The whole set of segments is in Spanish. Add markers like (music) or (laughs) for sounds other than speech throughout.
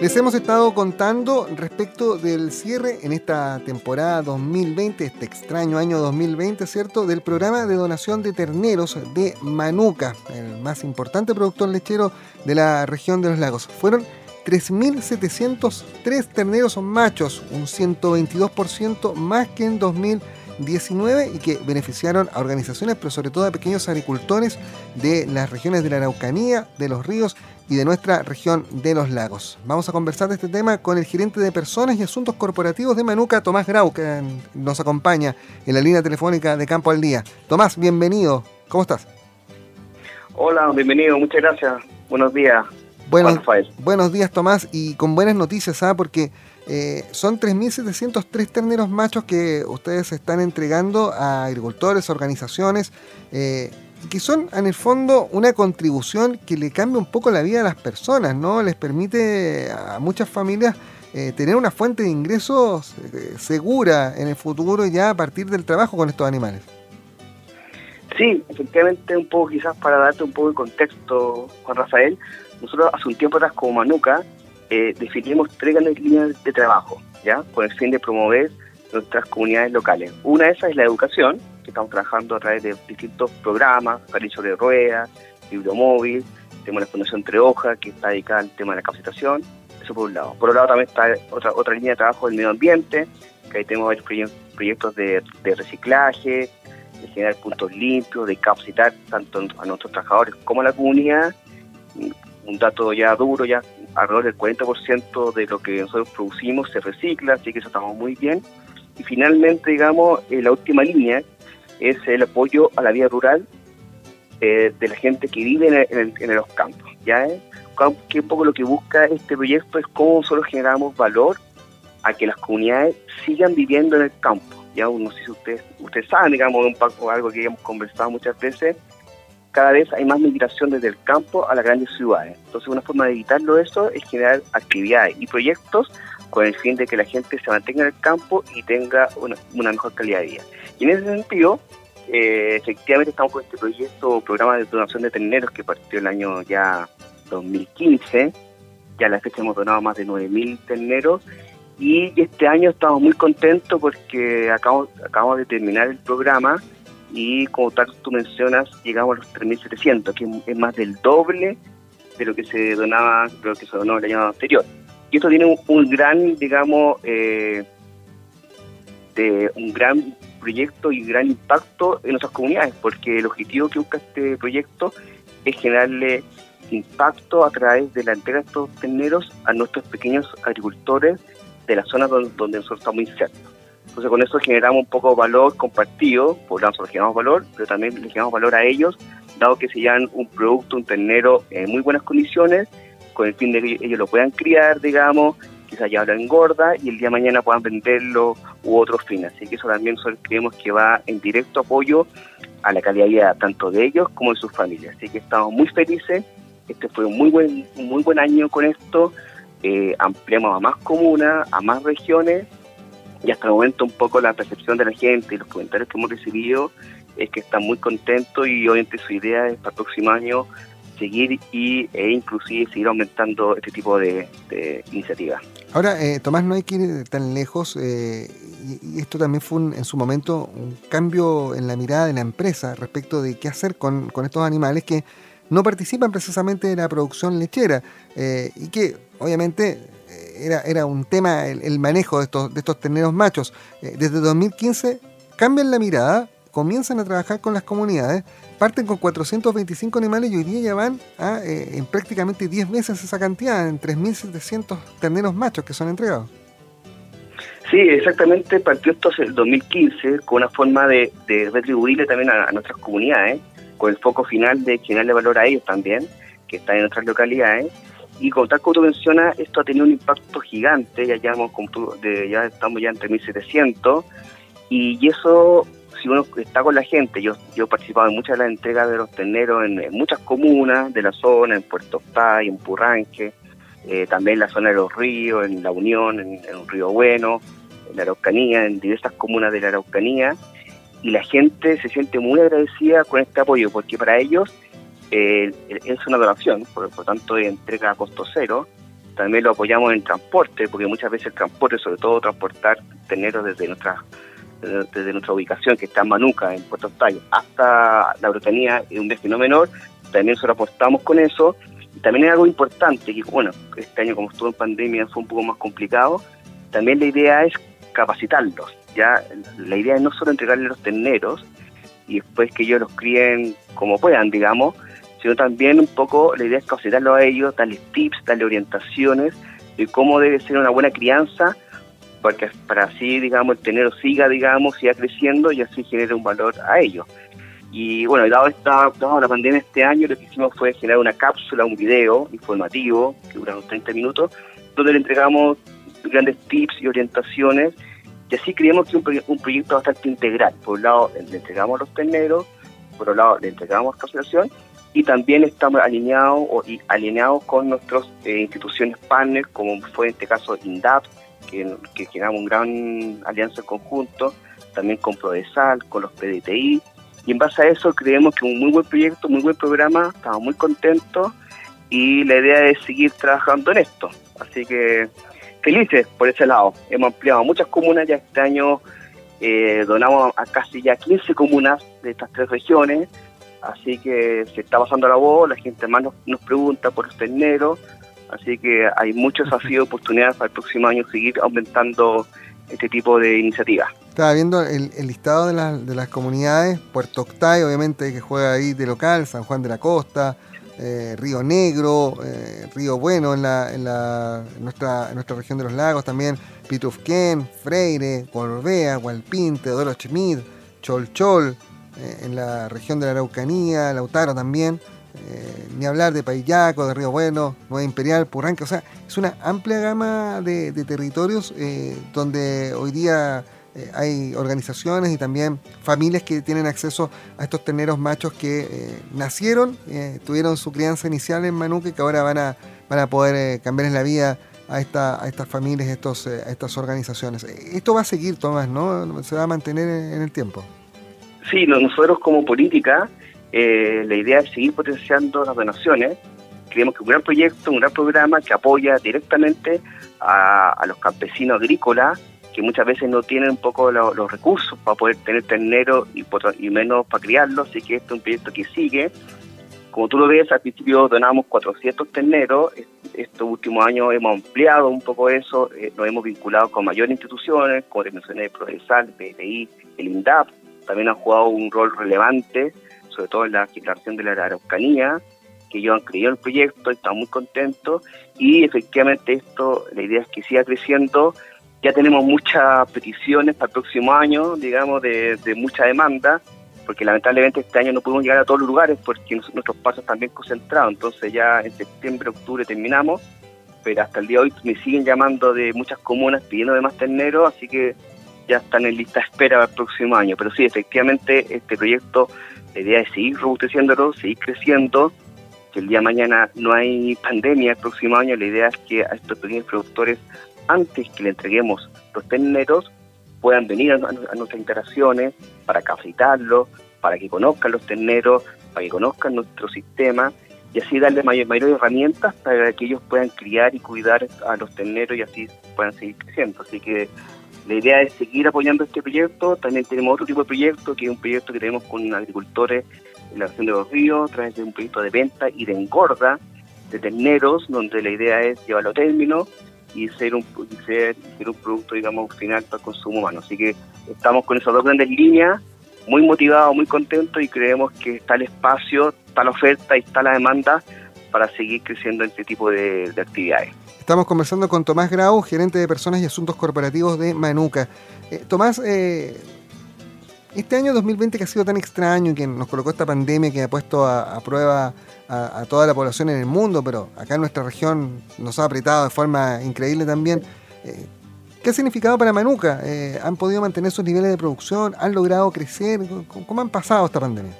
Les hemos estado contando respecto del cierre en esta temporada 2020, este extraño año 2020, ¿cierto? Del programa de donación de terneros de Manuca, el más importante productor lechero de la región de los lagos. Fueron 3.703 terneros machos, un 122% más que en 2019 y que beneficiaron a organizaciones, pero sobre todo a pequeños agricultores de las regiones de la Araucanía, de los ríos y de nuestra región de los lagos. Vamos a conversar de este tema con el gerente de personas y asuntos corporativos de Manuca, Tomás Grau, que nos acompaña en la línea telefónica de Campo al Día. Tomás, bienvenido. ¿Cómo estás? Hola, bienvenido. Muchas gracias. Buenos días. Buenos, buenos días, Tomás, y con buenas noticias, ¿ah? porque eh, son 3.703 terneros machos que ustedes están entregando a agricultores, organizaciones. Eh, que son en el fondo una contribución que le cambia un poco la vida a las personas, ¿no? Les permite a muchas familias eh, tener una fuente de ingresos eh, segura en el futuro ya a partir del trabajo con estos animales. Sí, efectivamente, un poco quizás para darte un poco de contexto, Juan Rafael, nosotros hace un tiempo atrás como Manuca eh, definimos tres grandes líneas de trabajo, ¿ya? Con el fin de promover nuestras comunidades locales. Una de esas es la educación, que estamos trabajando a través de distintos programas, Cariño de Ruedas, Libro Móvil, tenemos la Fundación Treoja, que está dedicada al tema de la capacitación, eso por un lado. Por otro lado también está otra, otra línea de trabajo del medio ambiente, que ahí tenemos varios proyectos de, reciclaje, de generar puntos limpios, de capacitar tanto a nuestros trabajadores como a la comunidad. Un dato ya duro, ya alrededor del 40% de lo que nosotros producimos se recicla, así que eso estamos muy bien. Y finalmente, digamos, eh, la última línea es el apoyo a la vida rural eh, de la gente que vive en, los campos. ¿ya? Que un poco lo que busca este proyecto es cómo nosotros generamos valor a que las comunidades sigan viviendo en el campo. Ya no sé si ustedes, ustedes saben, digamos, un poco algo que hemos conversado muchas veces, cada vez hay más migración desde el campo a las grandes ciudades. Entonces una forma de evitarlo eso es generar actividades y proyectos con el fin de que la gente se mantenga en el campo y tenga una, mejor calidad de vida. Y en ese sentido, eh, efectivamente estamos con este proyecto, programa de donación de terneros que partió el año ya 2015. Ya la fecha hemos donado más de 9.000 terneros y este año estamos muy contentos porque acabamos, acabamos de terminar el programa y como tal tú mencionas, llegamos a los 3.700, que es más del doble de lo que se donaba, lo que se donó el año anterior. Y esto tiene un, gran, digamos, eh, de un gran proyecto y gran impacto en nuestras comunidades, porque el objetivo que busca este proyecto es generarle impacto a través de la entrega de estos terneros a nuestros pequeños agricultores de las zonas donde, nosotros estamos insertos. Entonces con eso generamos un poco valor compartido, por nosotros generamos valor, pero también le generamos valor a ellos, dado que se llevan un producto, un ternero en muy buenas condiciones con el fin de que ellos lo puedan criar, digamos, quizás ya lo engorda y el día de mañana puedan venderlo u otros fines. Así que eso también creemos que va en directo apoyo a la calidad de vida tanto de ellos como de sus familias. Así que estamos muy felices. Este fue un muy buen, muy buen año con esto. Eh, ampliamos a más comunas, a más regiones y hasta el momento un poco la percepción de la gente y los comentarios que hemos recibido es que están muy contentos y obviamente su idea es para el próximo año seguir y, e inclusive seguir aumentando este tipo de, iniciativas. Ahora, eh, Tomás, no hay que ir tan lejos, eh, y, esto también fue en su momento un cambio en la mirada de la empresa respecto de qué hacer con, estos animales que no participan precisamente de la producción lechera eh, y que obviamente era, era un tema el, manejo de estos, de estos terneros machos. desde 2015 cambian la mirada, comienzan a trabajar con las comunidades parten con 425 animales y hoy día ya van a, eh, en prácticamente 10 meses esa cantidad, en 3.700 terneros machos que son entregados. Sí, exactamente, partió esto en el 2015 con una forma de, retribuirle también a, nuestras comunidades, con el foco final de generarle valor a ellos también, que están en nuestras localidades. Y con tal como tú mencionas, esto ha tenido un impacto gigante, ya, llevamos, ya estamos ya en 3.700, y eso si uno está con la gente, yo, yo he participado en muchas de las entregas de los terneros en, muchas comunas de la zona, en Puerto Pay, en Purranque, eh, también en la zona de los ríos, en La Unión, en, en Río Bueno, en la Araucanía, en diversas comunas de la Araucanía, y la gente se siente muy agradecida con este apoyo, porque para ellos eh, es una donación, por, lo tanto es entrega a costo cero, también lo apoyamos en transporte, porque muchas veces el transporte, sobre todo transportar terneros desde nuestra desde nuestra ubicación, que está en Manuca, en Puerto Octavio, hasta la Brutanía, es un viaje no menor, también nosotros apostamos con eso. Y también es algo importante, que bueno, este año como estuvo en pandemia fue un poco más complicado, también la idea es capacitarlos. Ya la idea es no solo entregarles los terneros y después que ellos los críen como puedan, digamos, sino también un poco la idea es capacitarlos a ellos, darles tips, darles orientaciones de cómo debe ser una buena crianza para, para así, digamos, el ternero siga, digamos, siga creciendo y así genere un valor a ellos. Y bueno, dado, esta, dado la pandemia este año, lo que hicimos fue generar una cápsula, un video informativo, que dura unos 30 minutos, donde le entregamos grandes tips y orientaciones. Y así creemos que es un, proyecto bastante integral. Por un lado, le entregamos los terneros, por otro lado, le entregamos capacitación y también estamos alineados o, y alineados con nuestras eh, instituciones partners, como fue en este caso INDAP, que, que generamos una gran alianza en conjunto, también con Prodesal, con los PDTI, y en base a eso creemos que un muy buen proyecto, muy buen programa, estamos muy contentos y la idea es seguir trabajando en esto. Así que felices por ese lado. Hemos ampliado muchas comunas, ya este año eh, donamos a casi ya 15 comunas de estas tres regiones, así que se está pasando la voz, la gente más nos, pregunta por este enero, así que hay muchos desafíos, oportunidades para el próximo año seguir aumentando este tipo de iniciativas. Estaba viendo el, listado de, de, las comunidades, Puerto Octay, obviamente, que juega ahí de local, San Juan de la Costa, eh, Río Negro, eh, Río Bueno en, la, en, la, nuestra, nuestra región de los lagos también, Pitufquén, Freire, Corbea, Hualpín, Teodoro Chemid, Cholchol, en la región de la Araucanía, Lautaro también, ni hablar de Payaco, de Río Bueno, Nueva Imperial, Purranque, o sea, es una amplia gama de, de territorios donde hoy día eh, hay organizaciones y también familias que tienen acceso a estos terneros machos que eh, nacieron, eh, tuvieron su crianza inicial en Manuque y que ahora van a, van a poder cambiarles la vida a, esta, a estas familias, estos, a estas organizaciones. Esto va a seguir, Tomás, ¿no? Se va a mantener en el tiempo. Sí, nosotros como política, la idea es seguir potenciando las donaciones. Creemos que un gran proyecto, un gran programa que apoya directamente a, los campesinos agrícolas que muchas veces no tienen un poco los recursos para poder tener ternero y, menos para criarlos, así que este es un proyecto que sigue. Como tú lo ves, al principio donamos 400 terneros, estos últimos años hemos ampliado un poco eso, eh, nos hemos vinculado con mayores instituciones, como te mencioné, el PDI, el INDAP, también han jugado un rol relevante, sobre todo en la declaración de la Araucanía, que ellos han creído en el proyecto, están muy contentos y efectivamente esto, la idea es que siga creciendo. Ya tenemos muchas peticiones para el próximo año, digamos, de, mucha demanda, porque lamentablemente este año no pudimos llegar a todos los lugares porque nuestros pasos están bien concentrados, entonces ya en septiembre, octubre terminamos, pero hasta el día de hoy me siguen llamando de muchas comunas pidiendo de más terneros, así que ya están en lista de espera para el próximo año. Pero sí, efectivamente, este proyecto, la idea es seguir robusteciéndolo, seguir creciendo, que el día de mañana no hay pandemia el próximo año, la idea es que a estos pequeños productores antes que le entreguemos los terneros, puedan venir a, nuestras interacciones para capacitarlos, para que conozcan los terneros, para que conozcan nuestro sistema y así darle mayor, mayores herramientas para que ellos puedan criar y cuidar a los terneros y así puedan seguir creciendo. Así que la idea es seguir apoyando este proyecto. También tenemos otro tipo de proyecto, que es un proyecto que tenemos con agricultores en la región de los ríos, a través de un proyecto de venta y de engorda de terneros, donde la idea es llevarlo a término y ser un, ser, un producto, digamos, final para el consumo humano. Así que estamos con esas dos grandes líneas, muy motivados, muy contentos y creemos que está el espacio, está la oferta y está la demanda para seguir creciendo en este tipo de, actividades. Estamos conversando con Tomás Grau, gerente de Personas y Asuntos Corporativos de Manuca. Eh, Tomás, eh, este año 2020 que ha sido tan extraño que nos colocó esta pandemia que ha puesto a, prueba a, toda la población en el mundo, pero acá en nuestra región nos ha apretado de forma increíble también. Eh, ¿Qué ha significado para Manuca? Eh, ¿Han podido mantener sus niveles de producción? ¿Han logrado crecer? ¿Cómo, han pasado esta pandemia?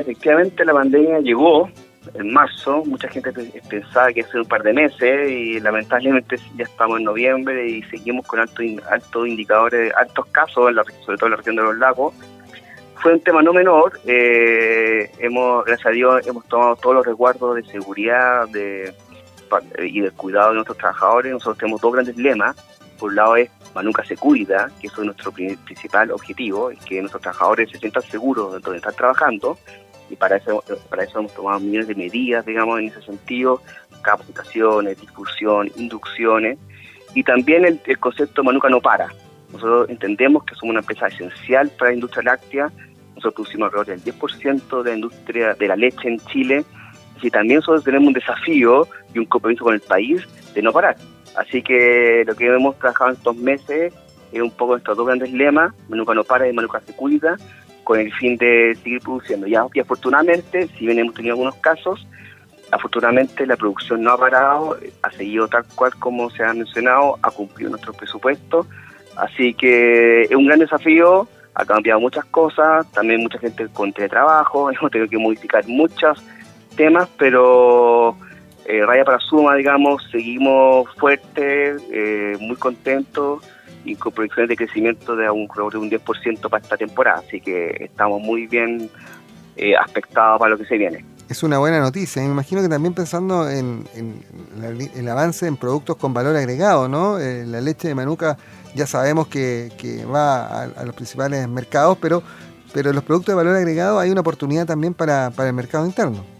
efectivamente la pandemia llegó, en marzo, mucha gente pensaba que hace un par de meses y lamentablemente ya estamos en noviembre y seguimos con altos altos indicadores, altos casos, en la, sobre todo en la región de los lagos. Fue un tema no menor, eh, hemos, gracias a Dios hemos tomado todos los resguardos de seguridad, de, y del cuidado de nuestros trabajadores, nosotros tenemos dos grandes lemas. Por un lado es Manuca se cuida, que eso es nuestro principal objetivo, es que nuestros trabajadores se sientan seguros de donde están trabajando y para eso, para eso hemos tomado millones de medidas, digamos, en ese sentido, capacitaciones, difusión, inducciones y también el, el concepto Manuca no para. Nosotros entendemos que somos una empresa esencial para la industria láctea, nosotros producimos alrededor del 10% de la industria de la leche en Chile, y también nosotros tenemos un desafío y un compromiso con el país de no parar. Así que lo que hemos trabajado en estos meses es un poco estos dos grandes lemas, Manuca no para y Manuca se cuida, con el fin de seguir produciendo. Y afortunadamente, si bien hemos tenido algunos casos, afortunadamente la producción no ha parado, ha seguido tal cual como se ha mencionado, ha cumplido nuestro presupuesto. Así que es un gran desafío, ha cambiado muchas cosas, también mucha gente con teletrabajo, (laughs) hemos tenido que modificar muchos temas, pero eh, raya para suma, digamos, seguimos fuertes, eh, muy contentos y con proyecciones de crecimiento de un, de un 10% para esta temporada, así que estamos muy bien eh, aspectados para lo que se viene. Es una buena noticia, me imagino que también pensando en, el avance en productos con valor agregado, ¿no? Eh, la leche de Manuka ya sabemos que, va a, los principales mercados, pero, pero los productos de valor agregado hay una oportunidad también para, para el mercado interno.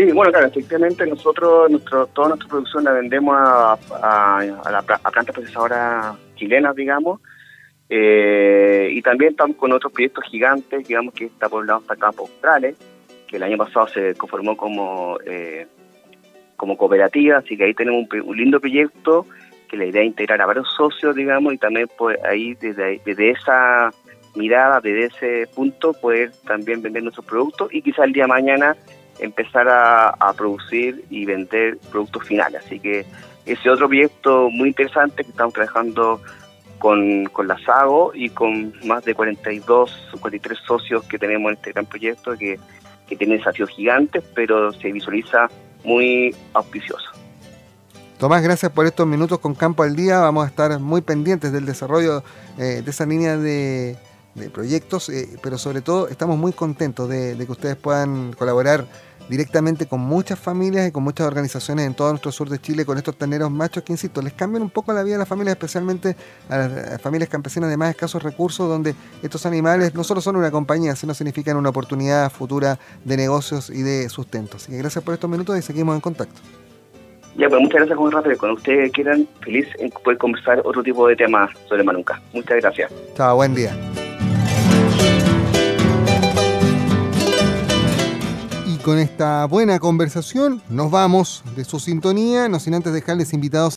Sí, bueno, claro, efectivamente nosotros, nuestro, toda nuestra producción la vendemos a, a, a, la, a plantas procesadoras chilenas, digamos, eh, y también estamos con otros proyectos gigantes, digamos, que está por el lado Campo Australes, que el año pasado se conformó como, eh, como cooperativa, así que ahí tenemos un, lindo proyecto que la idea es integrar a varios socios, digamos, y también pues, ahí desde, desde esa mirada, desde ese punto, poder también vender nuestros productos y quizás el día de mañana empezar a, producir y vender productos finales. Así que ese otro proyecto muy interesante que estamos trabajando con, con la SAGO y con más de 42 o 43 socios que tenemos en este gran proyecto que, que tiene desafíos gigantes, pero se visualiza muy auspicioso. Tomás, gracias por estos minutos con Campo al Día. Vamos a estar muy pendientes del desarrollo eh, de esa línea de, proyectos, eh, pero sobre todo estamos muy contentos de que ustedes puedan colaborar directamente con muchas familias y con muchas organizaciones en todo nuestro sur de Chile con estos terneros machos que, insisto, les cambian un poco la vida a las familias, especialmente a las familias campesinas de más escasos recursos, donde estos animales no solo son una compañía, sino significan una oportunidad futura de negocios y de sustento. Así que gracias por estos minutos y seguimos en contacto. Ya, pues muchas gracias, Juan Rafael. Cuando ustedes quieran, feliz en poder conversar otro tipo de temas sobre Manunca. Muchas gracias. Chao, buen día. Con esta buena conversación nos vamos de su sintonía, no sin antes dejarles invitados